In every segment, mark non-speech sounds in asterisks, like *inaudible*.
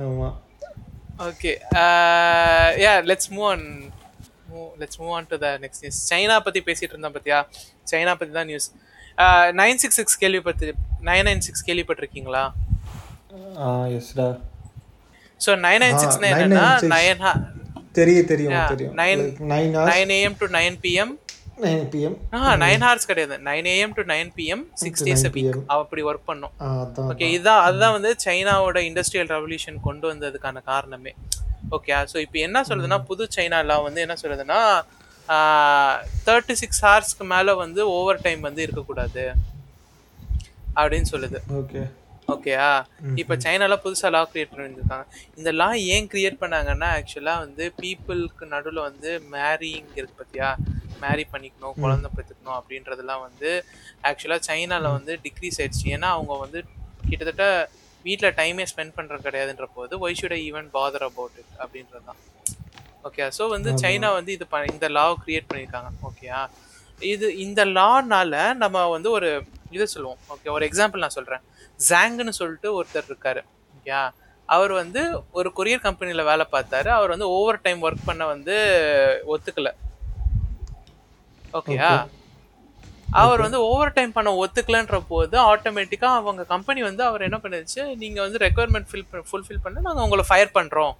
ஆமா. Okay ya let's move on let's move on to the next news China பற்றி பேசிகிட்டு இருந்தோம் பார்த்தியா சைனா பற்றி தான் நியூஸ் நைன் சிக்ஸ் சிக்ஸ் கேள்விப்பட்டு நைன் நைன் சிக்ஸ் கேள்விப்பட்டிருக்கீங்களா? எஸ்டா ஸோ நைன் நைன் சிக்ஸ் 996 என்னன்னா நைன் தெரியும் தெரியும் தெரியும். Nine nine nine AM to nine PM nine PM ah nine hours கிடையாது. Nine AM to nine PM six days a week அப்படி work பண்ணோம். ஓகே இதுதான் அதுதான் வந்து சைனாவோட இண்டஸ்ட்ரியல் ரெவல்யூஷன் கொண்டு வந்ததுக்கான காரணமே. ஓகே ஸோ இப்போ என்ன சொல்லுதுன்னா புது சைனா லா வந்து என்ன சொல்லுதுன்னா தேர்ட்டி சிக்ஸ் ஹவர்ஸ்க்கு மேலே வந்து ஓவர் டைம் வந்து இருக்கக்கூடாது. அப்படின்னு சொல்லுது. ஓகே. ஓகேயா இப்போ சைனால புதுசாக லா கிரியேட் பண்ணியிருக்காங்க இந்த லா ஏன் கிரியேட் பண்ணாங்கன்னா ஆக்சுவலாக வந்து பீப்புளுக்கு நடுவில் வந்து மேரிங் இருக்கு பார்த்தியா மேரி பண்ணிக்கணும் குழந்தை பெற்றுக்கணும் அப்படின்றதெல்லாம் வந்து ஆக்சுவலாக சைனாவில் வந்து டிக்ரீஸ் ஆயிடுச்சு. ஏன்னா அவங்க வந்து கிட்டத்தட்ட வீட்டில் டைமே ஸ்பெண்ட் பண்ணுறது கிடையாதுன்ற போது why should even bother about it அப்படின்றது தான். ஓகே ஸோ வந்து சைனா வந்து இது ப இந்த லாவை கிரியேட் பண்ணியிருக்காங்க. ஓகேயா இது இந்த லானால நம்ம வந்து ஒரு இதை சொல்லுவோம். ஓகே ஒரு எக்ஸாம்பிள் நான் சொல்கிறேன் ஜாங்குன்னு சொல்லிட்டு ஒருத்தர் இருக்காரு. ஓகேயா அவர் வந்து ஒரு கொரியர் கம்பெனியில் வேலை பார்த்தாரு. அவர் வந்து ஓவர் டைம் ஒர்க் பண்ண வந்து ஒத்துக்கல. ஓகேயா அவர் வந்து ஓவர் டைம் பண்ண ஒத்துக்கலன்ற போது ஆட்டோமேட்டிக்காக அவங்க கம்பெனி வந்து அவர் என்ன பண்ணிடுச்சு நீங்கள் வந்து ரெக்குவயர்மெண்ட் ஃபில் ஃபுல்ஃபில் பண்ண நாங்கள் உங்களை ஃபயர் பண்ணுறோம்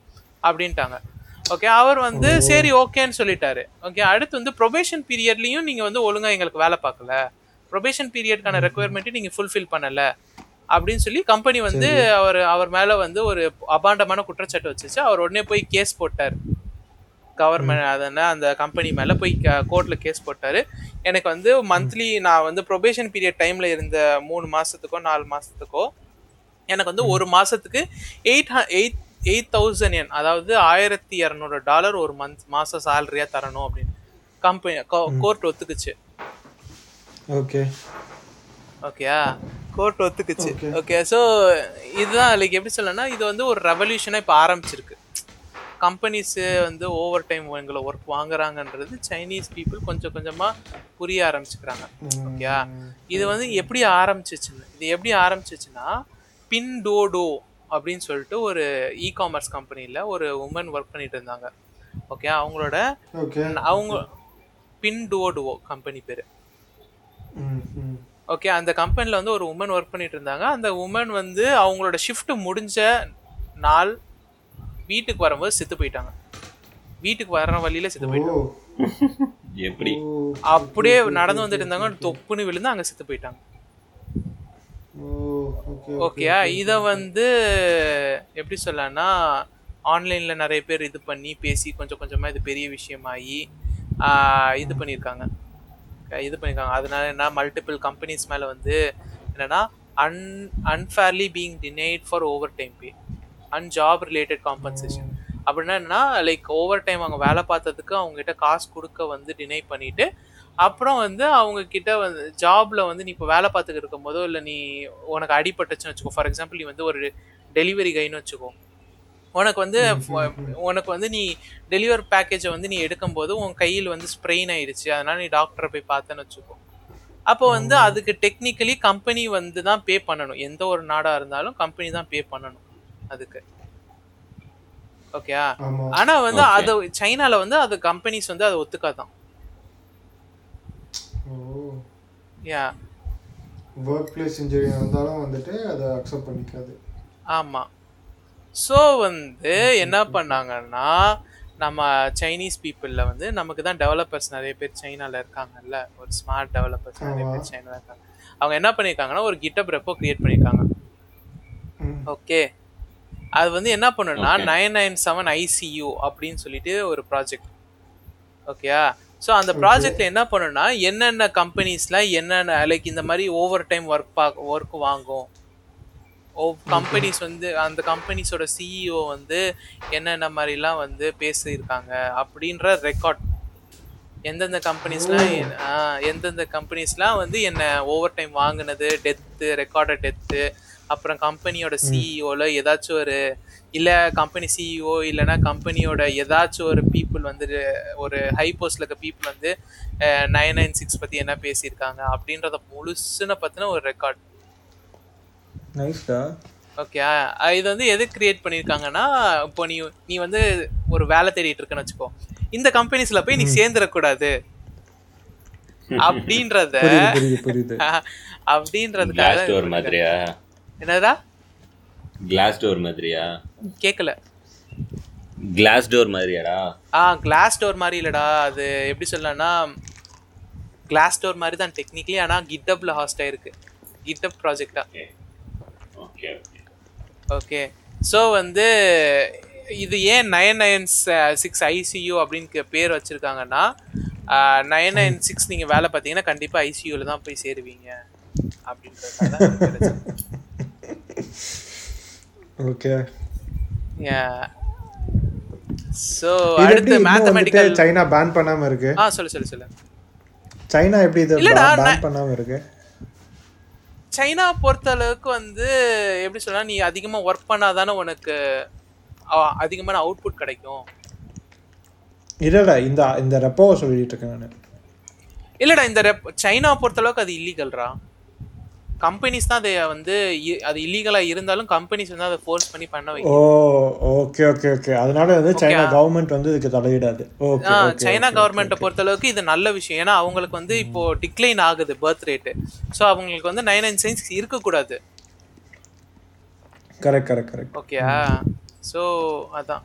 அப்படின்ட்டாங்க. ஓகே அவர் வந்து சரி ஓகேன்னு சொல்லிட்டாரு. ஓகே அடுத்து வந்து ப்ரொபேஷன் பீரியட்லையும் நீங்கள் வந்து ஒழுங்காக எங்களுக்கு வேலை பார்க்கல. ப்ரொபேஷன் பீரியட்கான ரெக்குவயர்மெண்ட்டையும் நீங்கள் ஃபுல்ஃபில் பண்ணலை அப்படின்னு சொல்லி கம்பெனி வந்து அவர் அவர் மேலே வந்து ஒரு அபாண்டமான குற்றச்சாட்டு வச்சுச்சு. அவர் உடனே போய் கேஸ் போட்டார். கவர்மெண்ட் அதனால் அந்த கம்பெனி மேலே போய் கோர்ட்டில் கேஸ் போட்டார். எனக்கு வந்து மந்த்லி நான் வந்து ப்ரொபேஷன் பீரியட் டைமில் இருந்த மூணு மாதத்துக்கோ நாலு மாதத்துக்கோ எனக்கு வந்து ஒரு மாதத்துக்கு எயிட் எயிட் எயிட் தௌசண்ட் என் அதாவது ஆயிரத்தி இரநூறு டாலர் ஒரு மந்த் மாதம் சேலரியாக தரணும் அப்படின்னு கம்பெனி கோர்ட் ஒத்துக்குச்சு. ஓகே ஓகேயா கோர்ட் ஒத்துக்குச்சு. ஓகே ஸோ இதுதான் லைக் எப்படி சொல்லணும்னா இது வந்து ஒரு ரெவல்யூஷனாக இப்போ ஆரம்பிச்சிருக்கு. கம்பெனிஸு வந்து ஓவர் டைம் எங்களை ஒர்க் வாங்குறாங்கன்றது சைனீஸ் பீப்புள் கொஞ்சம் கொஞ்சமாக புரிய ஆரம்பிச்சுக்கிறாங்க. ஓகேயா? இது வந்து எப்படி ஆரம்பிச்சிச்சுன்னு இது எப்படி ஆரம்பிச்சிச்சுன்னா பின் டோடோ அப்படின்னு சொல்லிட்டு ஒரு இ காமர்ஸ் கம்பெனியில் ஒரு உமன் ஒர்க் பண்ணிட்டு இருந்தாங்க. ஓகே அவங்களோட அவங்க பின் டோடுவோ கம்பெனி பேர் ஓகே அந்த கம்பெனியில் வந்து ஒரு உமன் ஒர்க் பண்ணிட்டு இருந்தாங்க. அந்த உமன் வந்து அவங்களோட ஷிஃப்ட் முடிஞ்ச நாள் வீட்டுக்கு வரும்போது செத்து போயிட்டாங்க. வீட்டுக்கு வர்ற வழியில செத்து போயிட்டாங்க. எப்படி? அப்படியே நடந்து வந்துட்டு இருந்தாங்க. தொப்புன்னு விழுந்து அங்க செத்து போயிட்டாங்க. ஓகேயா? இதை வந்து எப்படி சொல்லலாம்னா ஆன்லைன்ல நிறைய பேர் இது பண்ணி பேசி கொஞ்சம் கொஞ்சமா இது பெரிய விஷயமாகி ஆஹ், இது பண்ணியிருக்காங்க. இது பண்ணியிருக்காங்க. அதனால என்ன மல்டிபிள் கம்பெனிஸ் மேல வந்து என்னன்னா un unfairly being denied for over time pay and job related compensation அப்படின்னா என்னன்னா லைக் ஓவர் டைம் அவங்க வேலை பார்த்ததுக்கு அவங்க கிட்ட காசு கொடுக்க வந்து டினை பண்ணிட்டு அப்புறம் வந்து அவங்க கிட்ட வந்து ஜாப்ல வந்து நீ இப்போ வேலை பார்த்துக்கிட்டு இருக்கும் போதோ இல்லை நீ உனக்கு அடிபட்டுச்சுன்னு வச்சுக்கோ. ஃபார் எக்ஸாம்பிள் நீ வந்து ஒரு டெலிவரி கைன்னு வச்சுக்கோ. உனக்கு வந்து உனக்கு வந்து நீ டெலிவரி பேக்கேஜை வந்து நீ எடுக்கும்போது உன் கையில் வந்து ஸ்ப்ரெயின் ஆயிடுச்சு. அதனால நீ டாக்டரை போய் பார்த்தேன்னு வச்சுக்கோ. அப்போ வந்து அதுக்கு டெக்னிக்கலி கம்பெனி வந்து தான் பே பண்ணணும். எந்த ஒரு நாடா இருந்தாலும் கம்பெனி தான் பே பண்ணணும். அதுக்கு. ஓகேயா ஆமா. ஆனா வந்து. அது சைனால வந்து அது கம்பெனிஸ் வந்து அதை ஒத்துக்காதான். Oh. Ya workplace injury இருந்தாலும் வந்துட்டு அதை அக்செப்ட் பண்ணிக்காது. ஆமா. ஸோ வந்து என்ன பண்ணாங்கன்னா நம்ம சைனீஸ் பீப்புளில் வந்து நமக்கு தான் டெவலப்பர்ஸ் நிறைய பேர் சைனால இருக்காங்கல்ல. ஒரு ஸ்மார்ட் டெவலப்பர்ஸ் நிறைய. பேர் சைனால இருக்காங்க. அவங்க என்ன பண்ணியிருக்காங்கன்னா ஒரு கிட்டப் ரெப்போ கிரியேட் பண்ணியிருக்காங்க ஓகே அது வந்து என்ன பண்ணுன்னா. நைன் நைன் செவன் ஐசியூ அப்படின்னு சொல்லிட்டு ஒரு ப்ராஜெக்ட் ஓகேயா ஸோ அந்த ப்ராஜெக்ட்ல என்ன பண்ணுன்னா என்னென்ன கம்பெனிஸ்ல என்னென்ன லைக் இந்த மாதிரி ஓவர் டைம் ஒர்க் பா ஒர்க் வாங்கும். ஓ கம்பெனிஸ் வந்து அந்த கம்பெனிஸோட சிஇஓ வந்து என்னென்ன மாதிரிலாம் வந்து பேசியிருக்காங்க அப்படின்ற ரெக்கார்ட் எந்தெந்த கம்பெனிஸ்லாம் எந்தெந்த கம்பெனிஸ்லாம் வந்து என்ன ஓவர் டைம் வாங்கினது டெத்து ரெக்கார்டட் டெத்து அப்புறம் கம்பெனியோட சிஇஓல ஏதாச்சும் ஒரு இல்லை கம்பெனி சிஇஓ இல்லைன்னா கம்பெனியோட ஏதாச்சும் ஒரு பீப்புள் வந்து ஒரு ஹை போஸ்ட்ல இருக்க பீப்புள் வந்து நைன் நைன் சிக்ஸ் பற்றி என்ன பேசியிருக்காங்க அப்படின்றத முழுசுன்னு பற்றின ஒரு ரெக்கார்ட் நைஸ்டா ஓகே இது வந்து எது கிரியேட் பண்ணியிருக்காங்கன்னா இப்போ நீ நீ வந்து ஒரு வேலை தேடிட்டு இருக்கன்னு வச்சுக்கோ. இந்த கம்பெனிஸ்ல போய் நீ சேர்ந்துடக்கூடாது. அப்படின்றத *laughs* அப்படின்றதுக்காக டோர் மாதிரியா? என்னடா கிளாஸ் டோர் மாதிரியா? கேட்கல கிளாஸ் டோர் மாதிரியாடா? ஆ கிளாஸ் டோர் மாதிரி இல்லடா. அது எப்படி சொல்லலாம்னா கிளாஸ் டோர் மாதிரி தான் டெக்னிக்கலி ஆனால் கிட்டப்ல ஹாஸ்ட் ஆயிருக்கு. கிட்டப் ப்ராஜெக்டா ஓகே ஓகே ஓகே ஸோ வந்து இது ஏன் நைன் நைன் சிக்ஸ் ஐசியூ அப்படின்னு பேர் வச்சுருக்காங்கன்னா நைன் நைன் சிக்ஸ் நீங்கள் வேலை பார்த்தீங்கன்னா கண்டிப்பாக ஐசியூவில் தான் போய் சேருவீங்க அப்படின்றதுக்காக. ஓகே ஸோ அடுத்து மேத்தமெட்டிக்கல் சைனா பேன் பண்ணாம இருக்கு? ஆ சொல்லு சொல்லு சொல்லு. சைனா எப்படி இது பேன் பண்ணாம இருக்கு? சைனா பொறுத்த அளவுக்கு வந்து எப்படி சொல்லலாம் நீ அதிகமாக ஒர்க் பண்ணாதானே உனக்கு அதிகமான அவுட்புட் கிடைக்கும். இல்லடா இந்த இந்த ரெப்போவை சொல்லிட்டு இருக்கேன் நான். இல்லடா இந்த ரெப் சைனா பொறுத்த அளவுக்கு அது இல்லீகல்ரா கம்பெனிஸ் தான் அதை வந்து அது இல்லீகலா இருந்தாலும் கம்பெனிஸ் வந்து அதை ஃபோர்ஸ் பண்ணி பண்ண ஓ வைக்கும் ஓகே ஓகே ஓகே அதனால வந்து சைனா கவர்மெண்ட் வந்து இதுக்கு தலையிடாது. ஓகே சைனா கவர்மெண்ட்டை பொறுத்த அளவுக்கு இது நல்ல விஷயம். ஏன்னா அவங்களுக்கு வந்து இப்போ டிக்ளைன் ஆகுது பர்த் ரேட்டு ஸோ அவங்களுக்கு வந்து நைன் நைன் சைன்ஸ் இருக்கக்கூடாது. கரெக்ட் கரெக்ட் கரெக்ட் ஓகேயா ஸோ அதான்.